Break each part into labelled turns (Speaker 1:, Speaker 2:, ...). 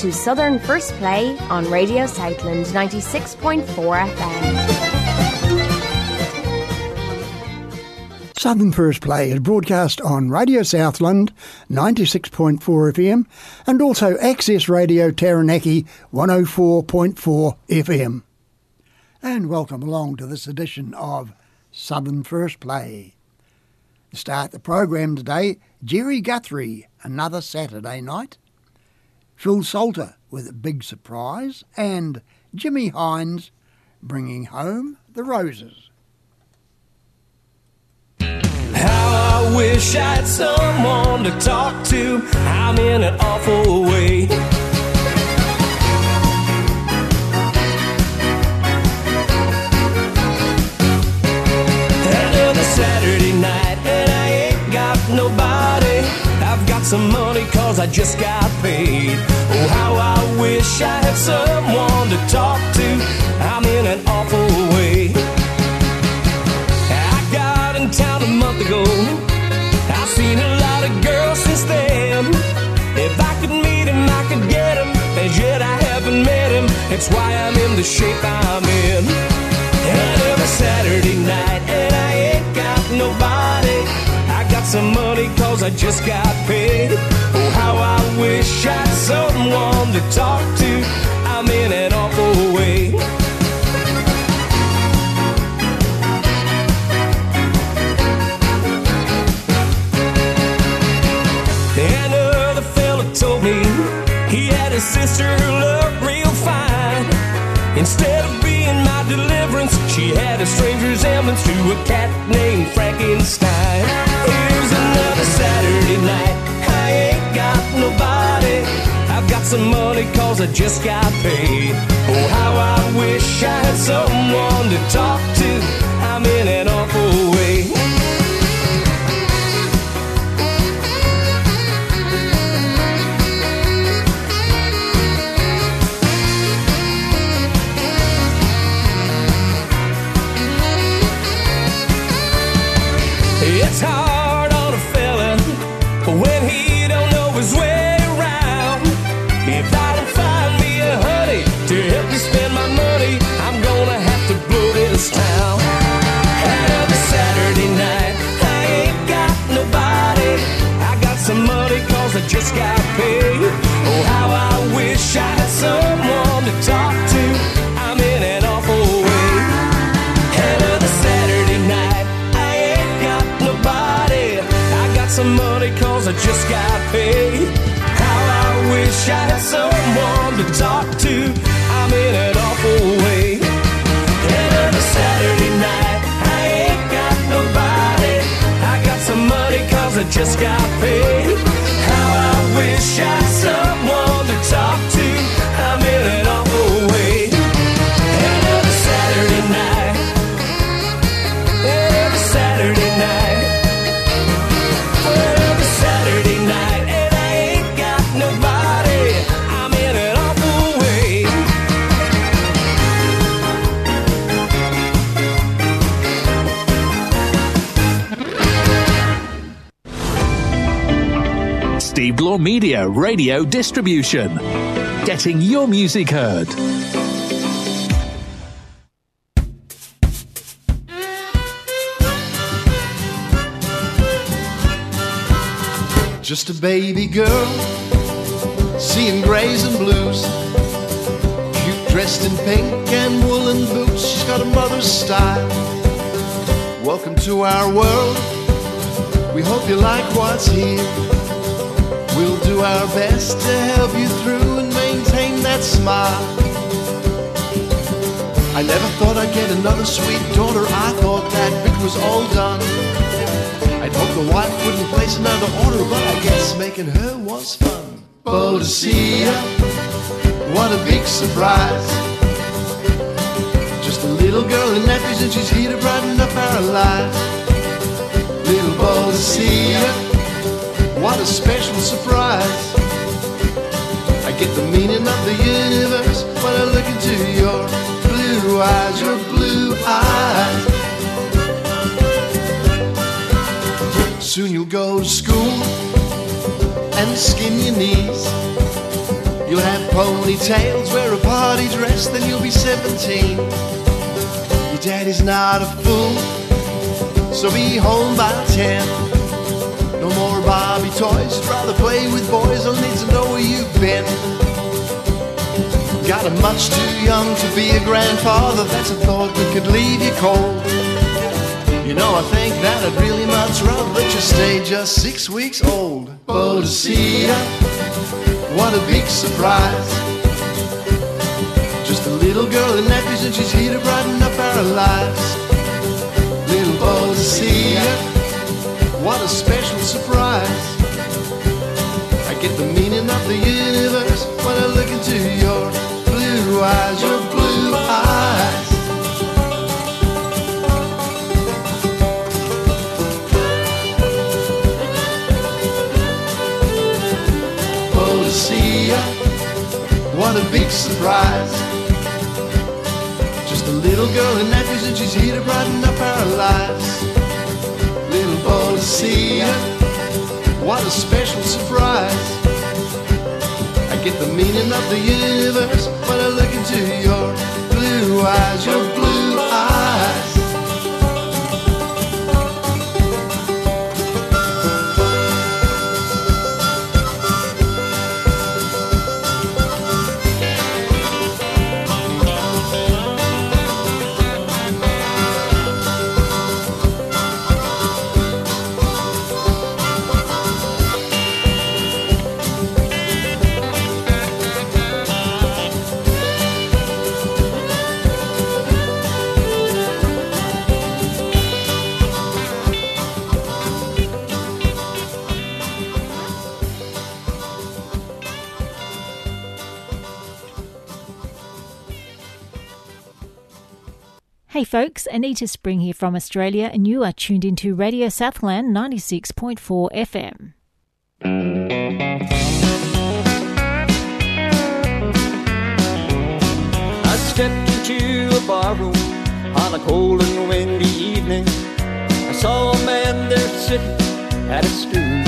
Speaker 1: To Southern First Play on Radio Southland 96.4 FM.
Speaker 2: Southern First Play is broadcast on Radio Southland 96.4 FM and also Access Radio Taranaki 104.4 FM. And welcome along to this edition of Southern First Play. To start the program today, Jerry Guthrie, another Saturday night. Phil Salter with a big surprise, and Jimmy Hines bringing home the roses.
Speaker 3: How I wish I had someone to talk to. I'm in an awful way. Got some money cause I just got paid. Oh, how I wish I had someone to talk to. I'm in an awful way. I got in town a month ago. I've seen a lot of girls since then. If I could meet him, I could get him. And yet I haven't met him. It's why I'm in the shape I'm cause I just got paid. Oh, how I wish I had someone to talk to. I'm in an awful way. Another fella told me he had a sister who looked real fine. Instead of being my deliverance, she had a strange resemblance to a cat named Frankenstein. Here's another Saturday night. I ain't got nobody. I've got some money cause I just got paid. Oh, how I wish I had someone to talk to. I'm in an awful way. Just. How I wish I had someone to talk
Speaker 4: Media Radio Distribution. Getting your music heard.
Speaker 5: Just a baby girl, seeing grays and blues. Cute dressed in pink and woolen boots. She's got a mother's style. Welcome to our world. We hope you like what's here. We'll do our best to help you through and maintain that smile.
Speaker 6: I never thought I'd get another sweet daughter. I thought that bit was all done. I'd hoped the wife wouldn't place another order, but I guess making her was fun. Oh, to see ya, what a big surprise. Just a little girl in nappies and she's here to brighten up our lives. Little boy to see ya, what a special surprise. I get the meaning of the universe when I look into your blue eyes, your blue eyes. Soon you'll go to school and skin your knees. You'll have ponytails, wear a party dress, then you'll be 17. Your daddy's not a fool, so be home by 10. No more Barbie toys, you'd rather play with boys, I'll need to know where you've been. Got a much too young to be a grandfather, that's a thought that could leave you cold. You know, I think that I'd really much rather you stay just six weeks old. Oh, to see ya, what a big surprise. Just a little girl in nappies and she's here to brighten up our lives. Little boy to see ya, what a special surprise. I get the meaning of the universe when I look into your blue eyes, your blue eyes. Oh, to see ya, what a big surprise. Just a little girl in nappies and she's here to brighten up our lives. See ya, what a special surprise. I get the meaning of the universe when I look into your blue eyes, your blue
Speaker 7: Hey folks, Anita Spring here from Australia, and you are tuned into Radio Southland 96.4 FM.
Speaker 8: I stepped into a barroom on a cold and windy evening. I saw a man there sitting at a stool.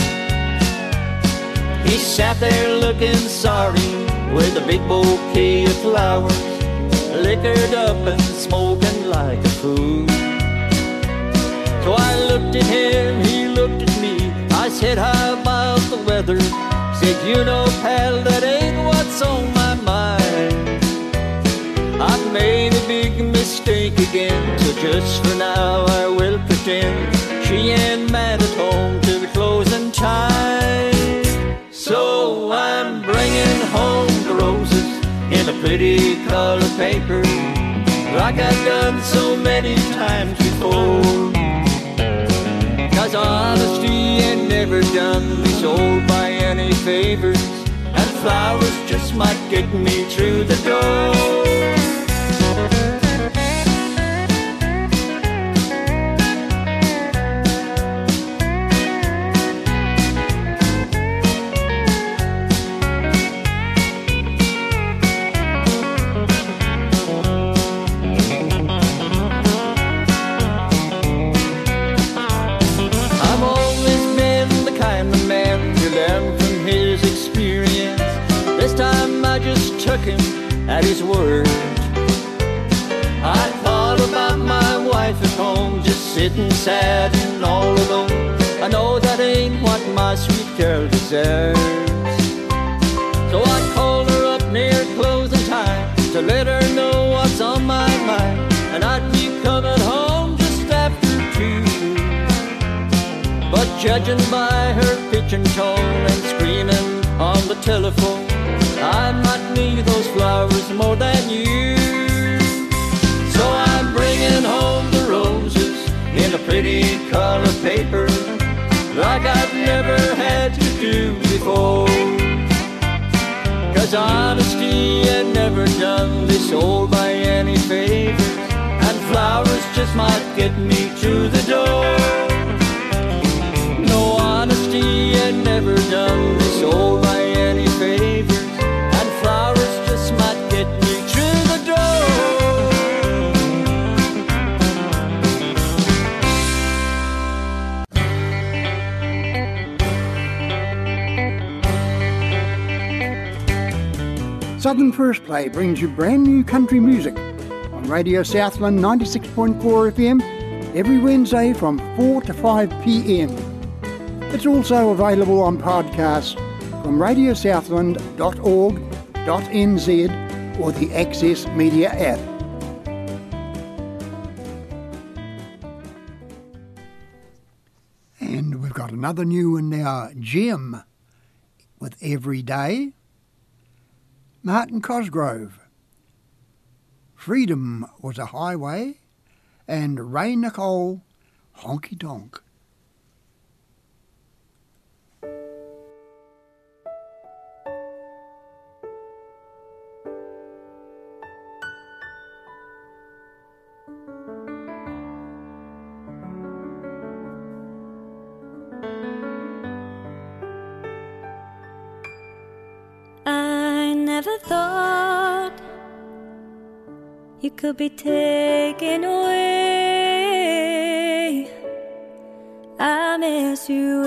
Speaker 8: He sat there looking sorry with a big bouquet of flowers, liquored up and smoking like a fool. So I looked at him, he looked at me. I said, How about the weather? Said, You know, pal, that ain't what's on my mind. I've made a big mistake again, so just for now I will pretend she ain't mad at home till the closing time. Pretty color paper, like I've done so many times before. Cause honesty ain't never done me sold by any favors, and flowers just might get me through the door. judging by her pitching tone and screaming on the telephone. I might need those flowers more than you. So I'm bringing home the roses in a pretty color paper, like I've never had to do before. Cause honesty had never done this old by any favors, and flowers just might get me to the door. Never done this soul by any favors, and flowers just might get me to the door.
Speaker 2: Southern First Play brings you brand new country music on Radio Southland 96.4 FM every Wednesday from 4 to 5 pm. It's also available on podcast from radiosouthland.org.nz or the Access Media app. And we've got another new one now, Jim, with Every Day. Martin Cosgrove. Freedom was a highway, and Ray Nicole, honky tonk.
Speaker 9: Could be taken away. I miss you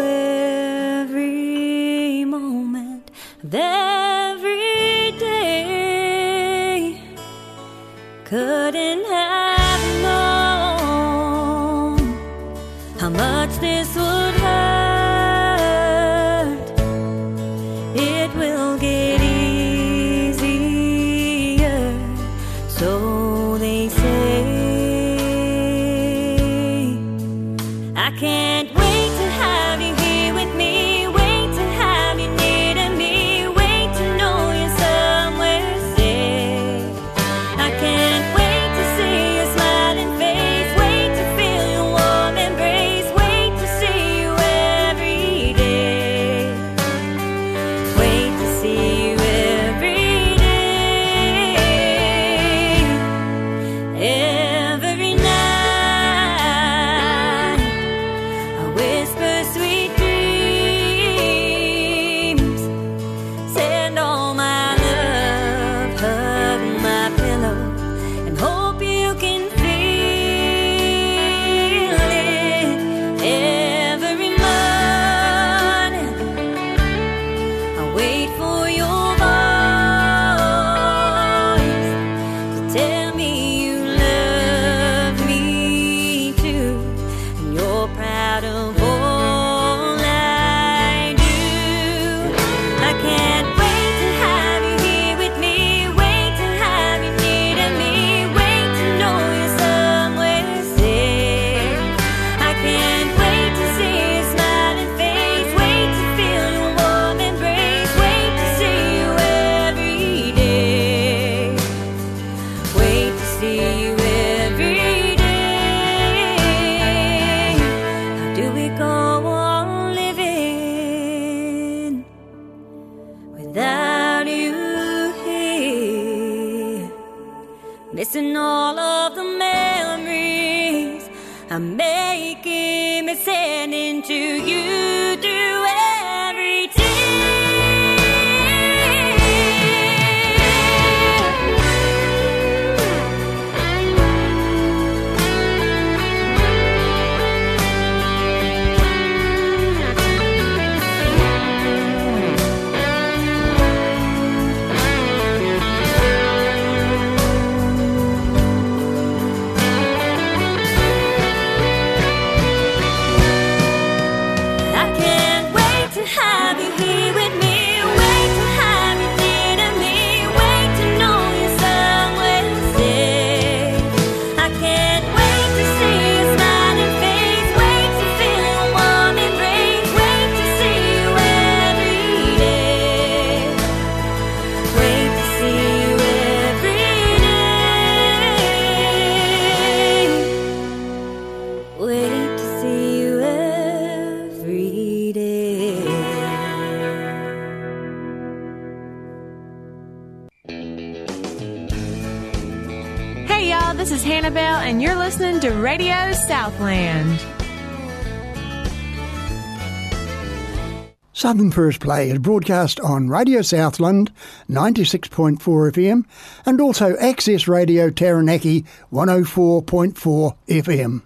Speaker 10: Southland.
Speaker 2: Southern First Play is broadcast on Radio Southland 96.4 FM and also Access Radio Taranaki 104.4 FM.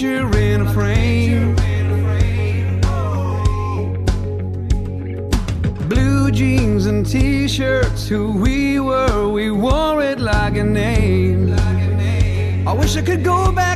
Speaker 11: picture in a frame. Blue jeans and t-shirts, who we were, we wore it like a name. I wish I could go back.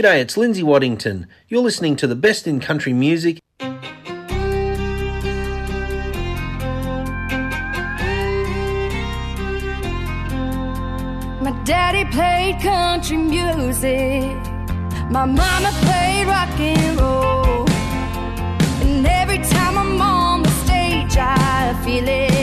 Speaker 12: G'day, it's Lindsay Waddington. You're listening to the best in country music.
Speaker 13: My daddy played country music. My mama played rock and roll. And every time I'm on the stage, I feel it.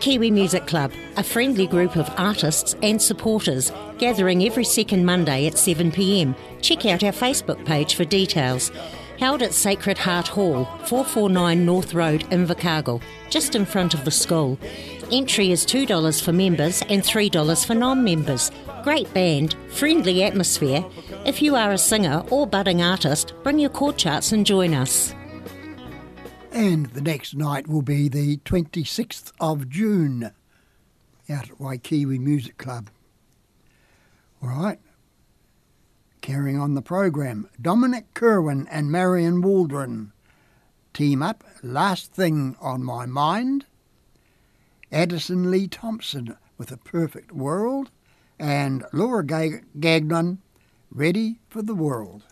Speaker 14: Kiwi Music Club, a friendly group of artists and supporters gathering every second Monday at 7pm. Check out our Facebook page for details. Held at Sacred Heart Hall, 449 North Road, Invercargill, just in front of the school. Entry is $2 for members and $3 for non members. Great band, friendly atmosphere. If you are a singer or budding artist, bring your chord charts and join us.
Speaker 9: And the next night will be the 26th of June out at Waikiwi Music Club. All right. Carrying on the program, Dominic Kirwan and Marion Waldron team up Last Thing on My Mind, Addison Lee Thompson with A Perfect World, and Laura Gagnon Ready for the World.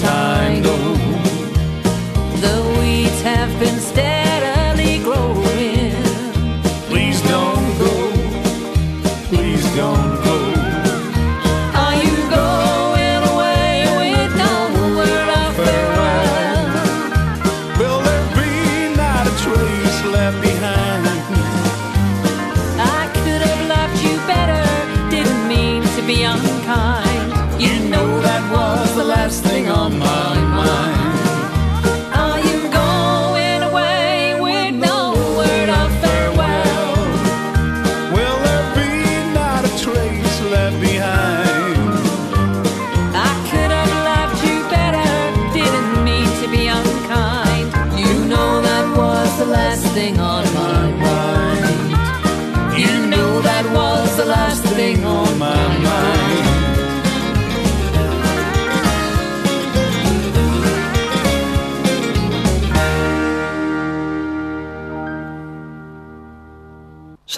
Speaker 15: time.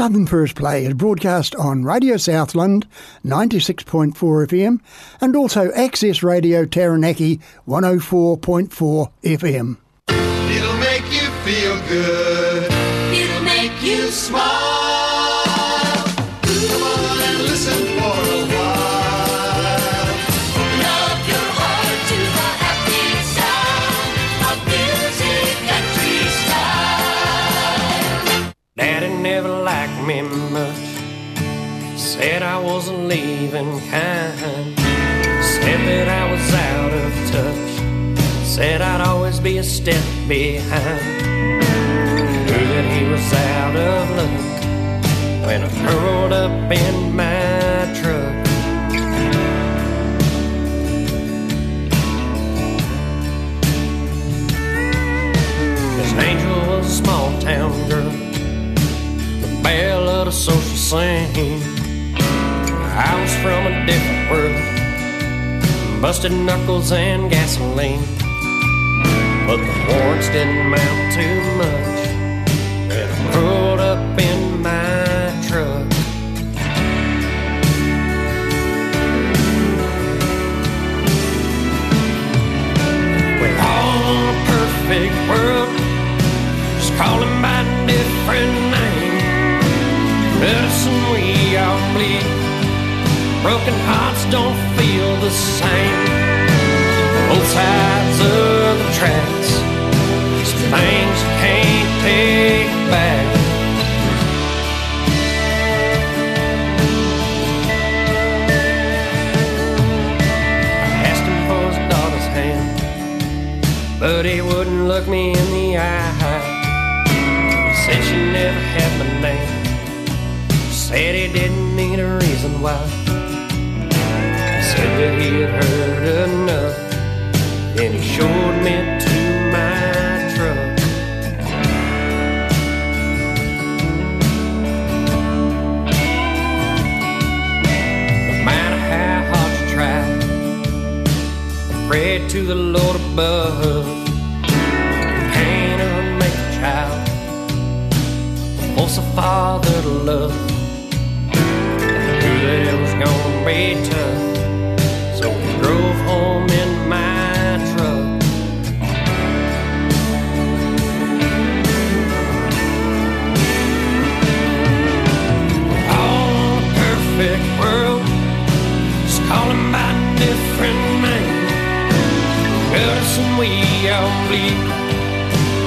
Speaker 2: Southern First Play is broadcast on Radio Southland 96.4 FM and also Access Radio Taranaki 104.4 FM.
Speaker 5: It'll make you feel good.
Speaker 16: Daddy never liked me much. Said I wasn't leaving kind. Said that I was out of touch. Said I'd always be a step behind. Knew that he was out of luck when I curled up in my truck. Miss Angel was a small town girl, belle of the social scene. I was from a different world, busted knuckles and gasoline. But the warrants didn't mount too much, and I curled up in my truck. We're all a perfect world, just calling by different names. Medicine we all bleed. Broken hearts don't feel the same. Both sides of the tracks, some things you can't take back. I asked him for his daughter's hand, but he wouldn't look me in the eye. He said she never had my name. Said he didn't need a reason why. He said that he had heard enough. Then he showed me to my truck. No matter how hard you try, pray to the Lord above. Can't ever make a child force a father to love. Knew it was gonna be tough, so we drove home in my truck. All a perfect world, just calling by different names. Medicine we all bleed.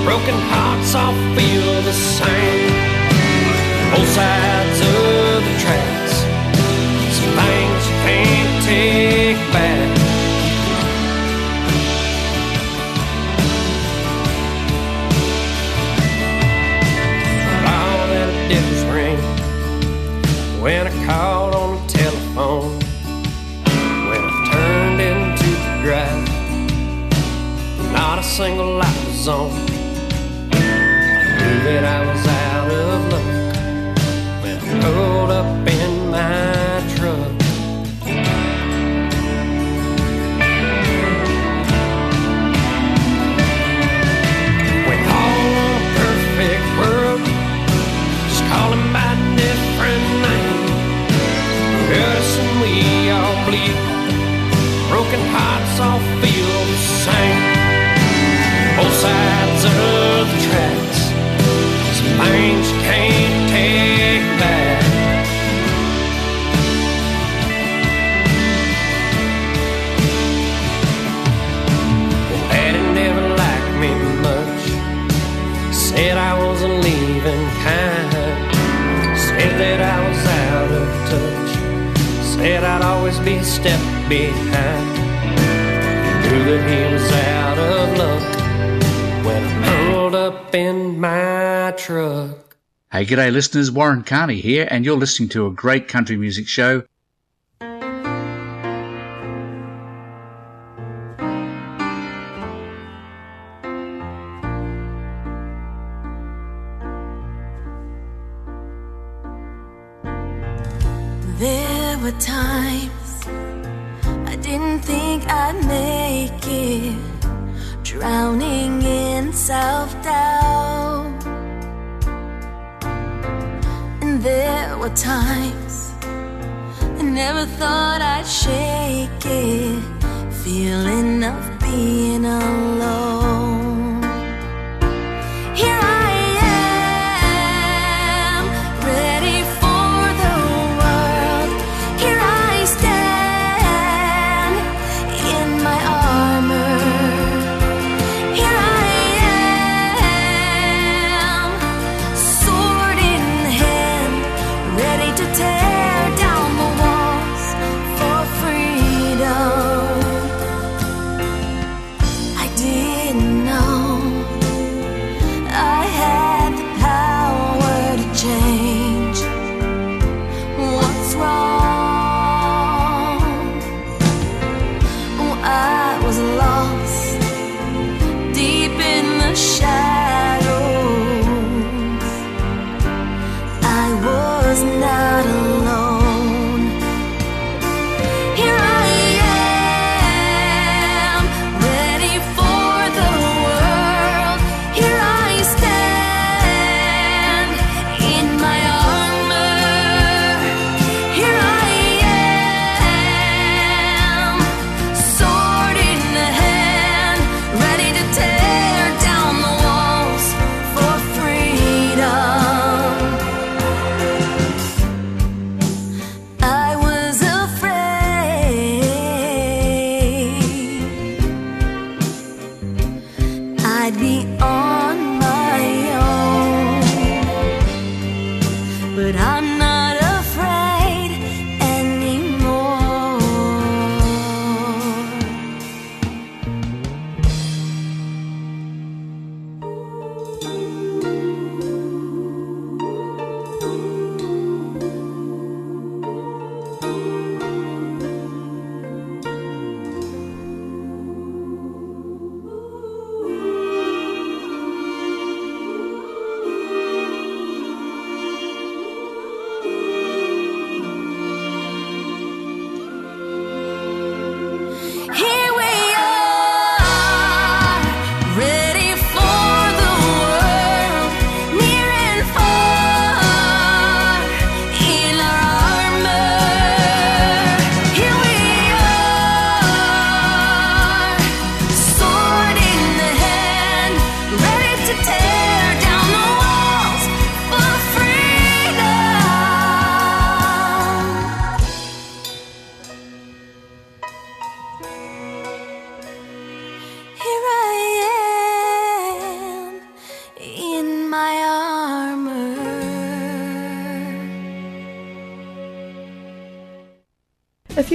Speaker 16: Broken hearts all feel the same. Both sides of the tracks. Single light was on. Knew that I was out step behind. Knew out of luck when I pulled up in my truck.
Speaker 17: Hey, g'day listeners, Warren Carney here, and you're listening to a great country music show.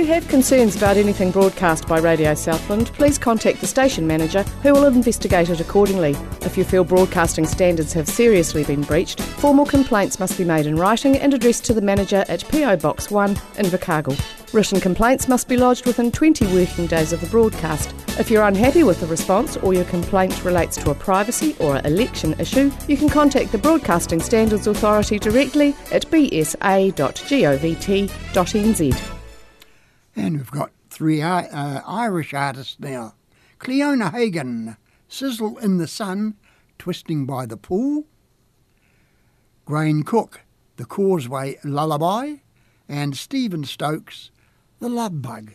Speaker 18: You have concerns about anything broadcast by Radio Southland, please contact the station manager who will investigate it accordingly. If you feel broadcasting standards have seriously been breached, formal complaints must be made in writing and addressed to the manager at PO Box 1 in Invercargill. Written complaints must be lodged within 20 working days of the broadcast. If you're unhappy with the response or your complaint relates to a privacy or election issue, you can contact the Broadcasting Standards Authority directly at bsa.govt.nz.
Speaker 14: And we've got three uh, uh, Irish artists now. Cliona Hagan, Sizzle in the Sun, Twisting by the Pool, Grain Cook, The Causeway Lullaby, and Stephen Stokes, The Love Bug.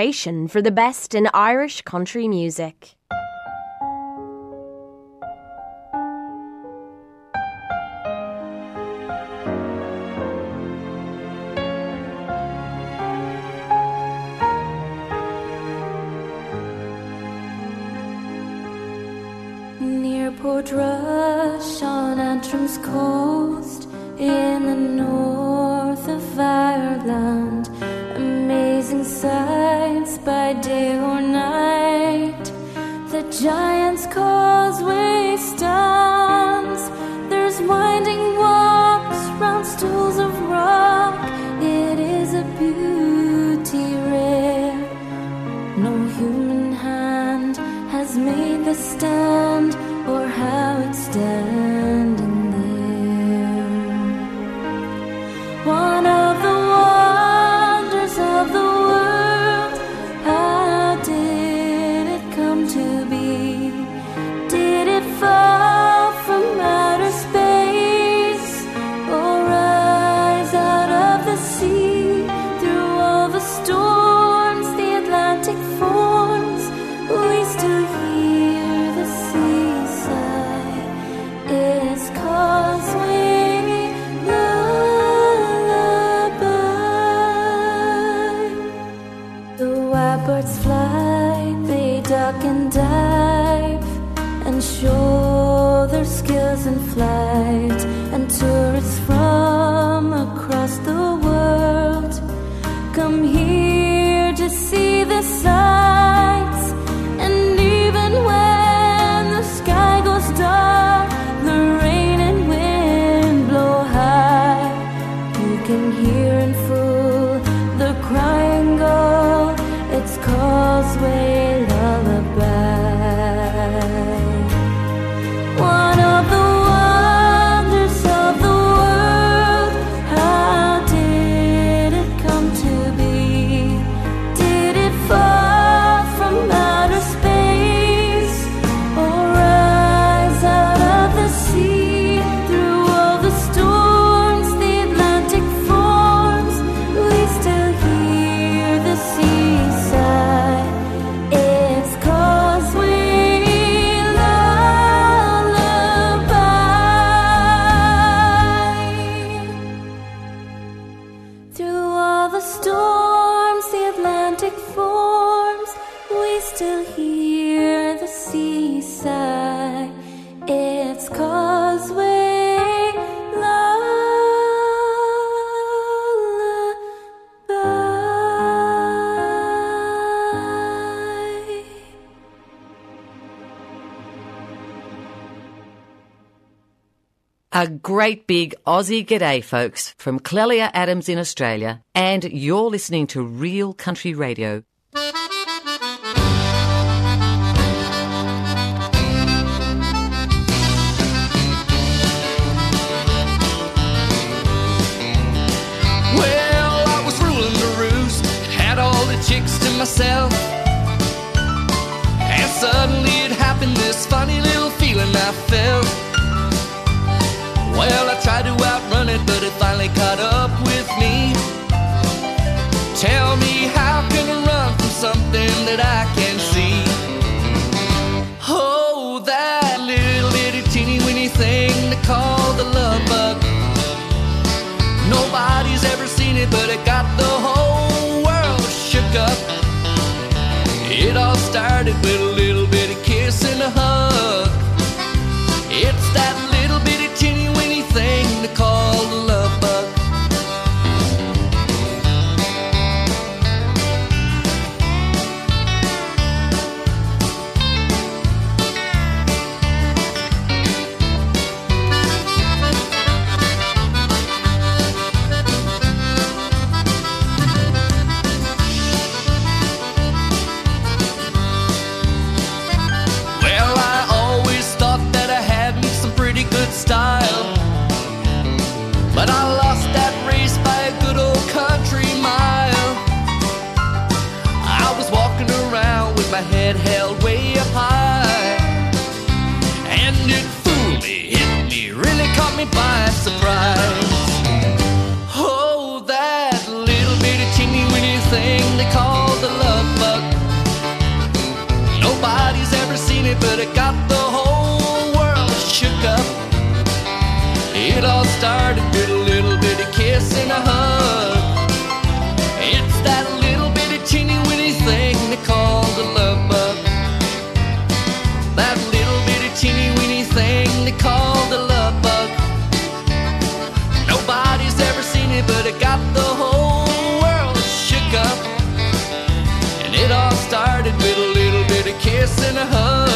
Speaker 1: Station for the best in Irish country music.
Speaker 9: Near Portrush on Antrim's coast in the north of Ireland. Sights by day or night. The Giant's Causeway stands. There's winding walks round stools of rock. It is a beauty rare. No human hand has made the stand
Speaker 19: great big Aussie g'day, folks, from Clelia Adams in Australia, and you're listening to Real Country Radio.
Speaker 3: Well, I was ruling the roost, had all the chicks to myself. And suddenly it happened, this funny little feeling I felt. Well, I tried to outrun it, but it finally caught up with me. Tell me, how can I run from something that I can see? Oh, that little bitty teeny weeny thing they call the love bug. Nobody's ever seen it, but it got the whole world shook up. It all started with but got the whole world shook up. It all started with a little bitty kiss and a hug. It's that little bitty teeny weeny thing they call the love bug. That little bitty teeny weeny thing they call the love bug. Nobody's ever seen it, but it got the whole world shook up. And it all started with a little bitty kiss and a hug.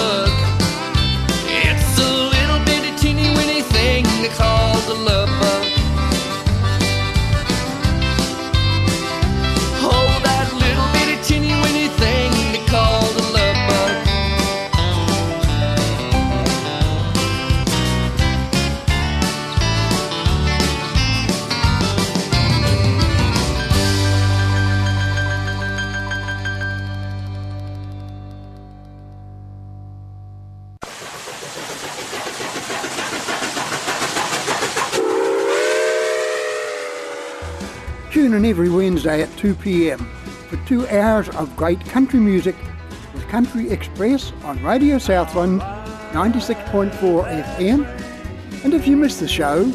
Speaker 2: Wednesday at 2 pm for two hours of great country music with Country Express on Radio Southland 96.4 FM. And if you miss the show,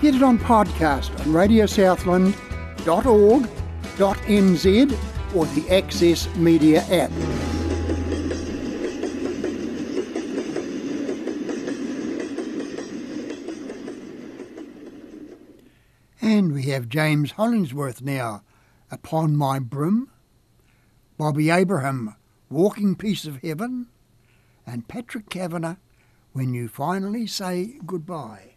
Speaker 2: get it on podcast on radiosouthland.org.nz or the Access Media app. Have James Hollingsworth now, Upon My Brim, Bobby Abraham, Walking Piece of Heaven, and Patrick Kavanagh, When You Finally Say Goodbye.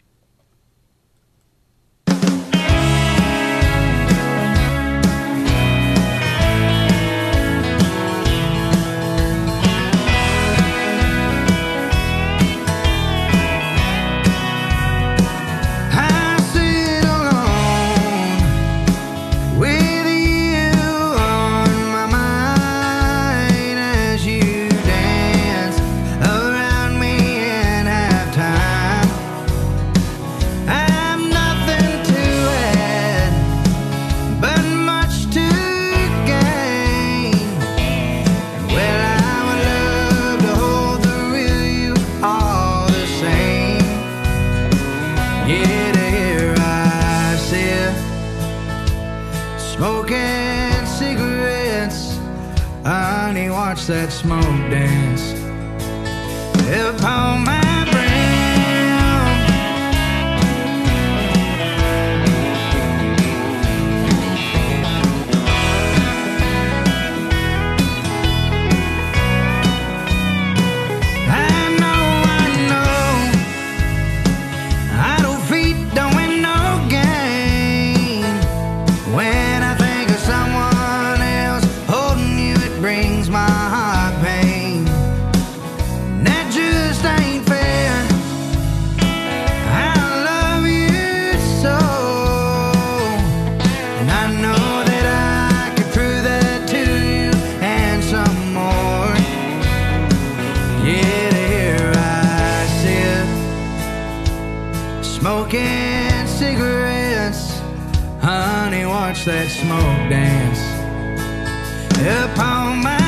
Speaker 20: Smoking cigarettes. Honey, watch that smoke dance upon my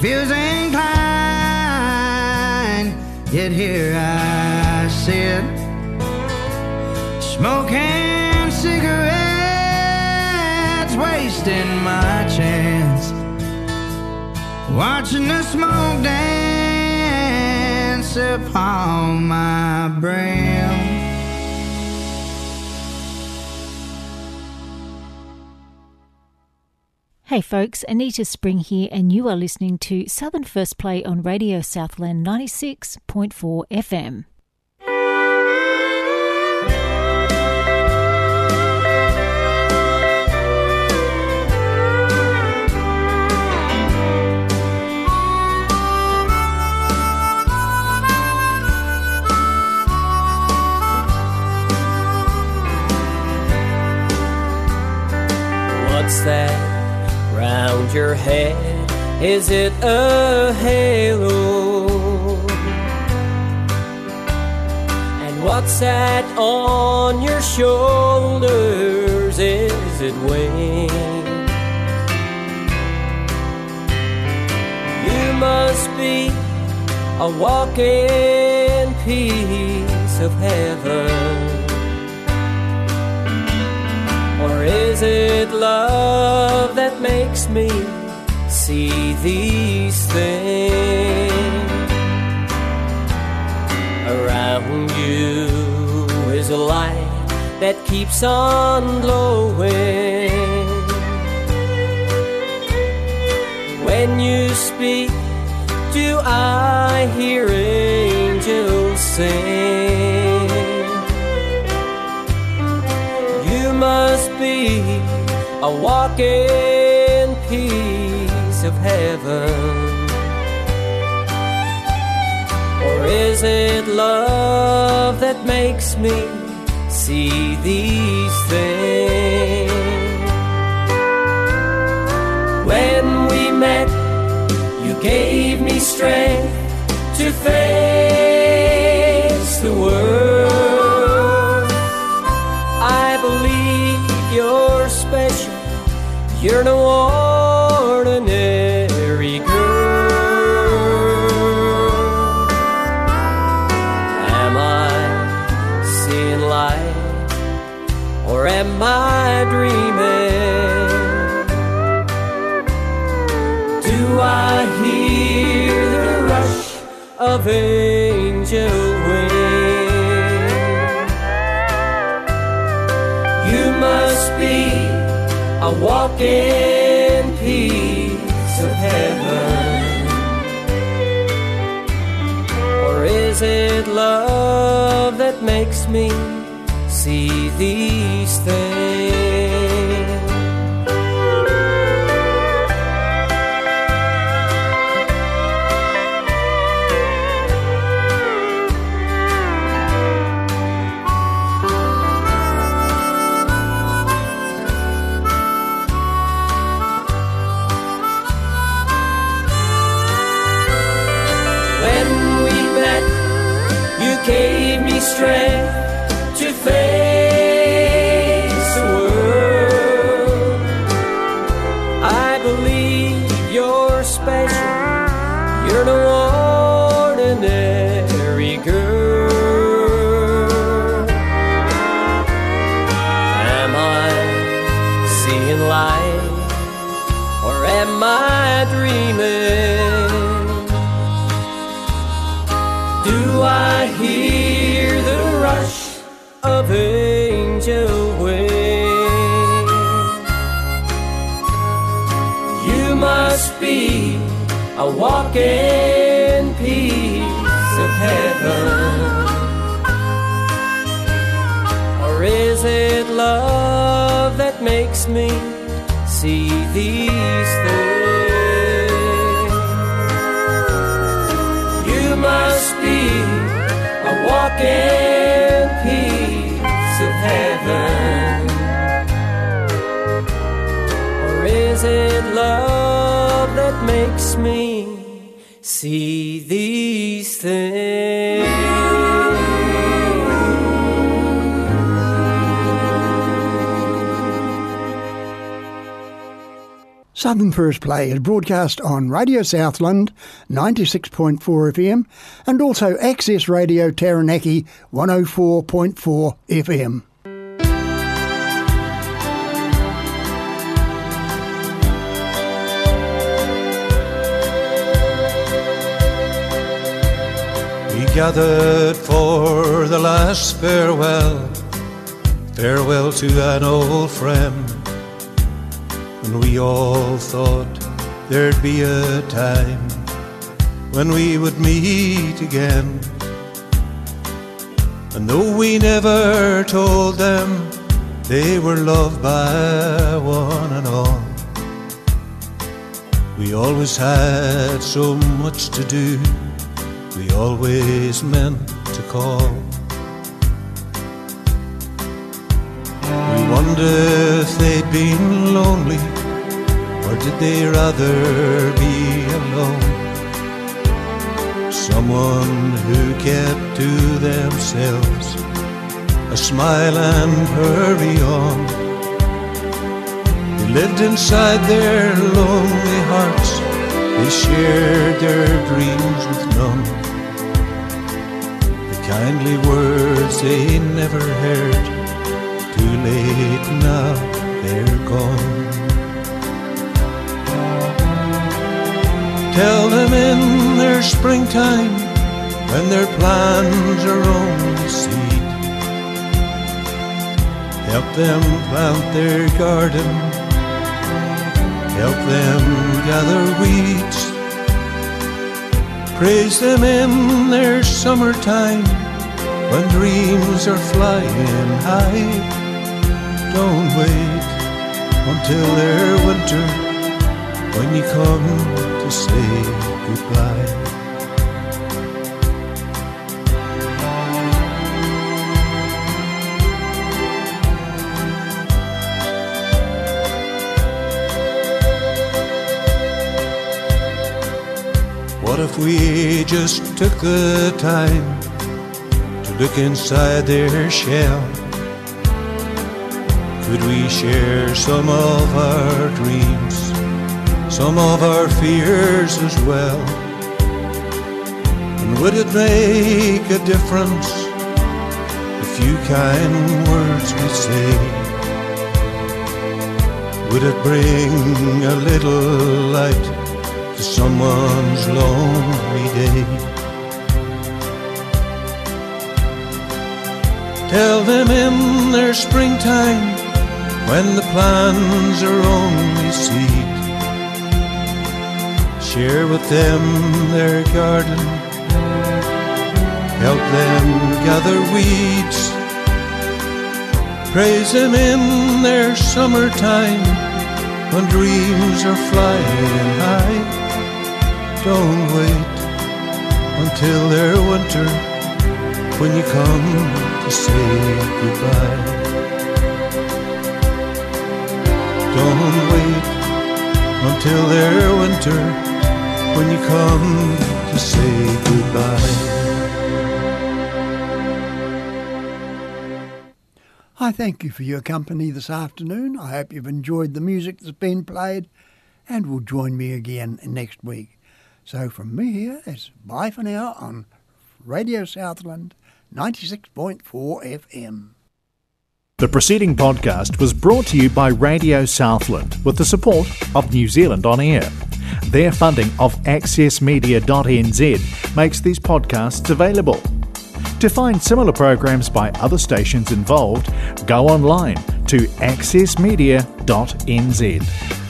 Speaker 11: feels inclined. Yet here I sit, smoking cigarettes, wasting my chance. Watching the smoke dance upon my brim.
Speaker 7: Hey folks, Anita Spring here, and you are listening to Southern First Play on Radio Southland 96.4 FM.
Speaker 16: What's that round your head? Is it a halo? And what's that on your shoulders? Is it wings? You must be a walking piece of heaven. Or is it love that makes me see these things around you? Is a light that keeps on glowing when you speak. Do I hear angels sing? A walking piece of heaven. Or is it love that makes me see these things? When we met, you gave me strength to face You're no ordinary walking piece of heaven. Or is it love that makes me see these things?
Speaker 2: First Play is broadcast on Radio Southland 96.4 FM and also Access Radio Taranaki 104.4 FM.
Speaker 5: We gathered for the last farewell, farewell to an old friend. And we all thought there'd be a time when we would meet again. And though we never told them they were loved by one and all, we always had so much to do, we always meant to call. We wonder if they'd been lonely, or did they rather be alone? Someone who kept to themselves, a smile and hurry on. They lived inside their lonely hearts, they shared their dreams with none. The kindly words they never heard too late now, they're gone. Tell them in their springtime, when their plans are only seed. Help them plant their garden, help them gather weeds. Praise them in their summertime, when dreams are flying high. Don't wait until their winter when you come to say goodbye. What if we just took the time to look inside their shell? Could we share some of our dreams, some of our fears as well? And would it make a difference a few kind words we say? Would it bring a little light to someone's lonely day? Tell them in their springtime when the plans are only seed. Share with them their garden, help them gather weeds. Praise them in their summertime when dreams are flying high. Don't wait until their winter when you come to say goodbye. Don't wait until their winter when you come to say goodbye.
Speaker 2: I thank you for your company this afternoon. I hope you've enjoyed the music that's been played and will join me again next week. So from me here, it's bye for now on Radio Southland 96.4 FM.
Speaker 21: The preceding podcast was brought to you by Radio Southland with the support of New Zealand On Air. Their funding of accessmedia.nz makes these podcasts available. To find similar programs by other stations involved, go online to accessmedia.nz.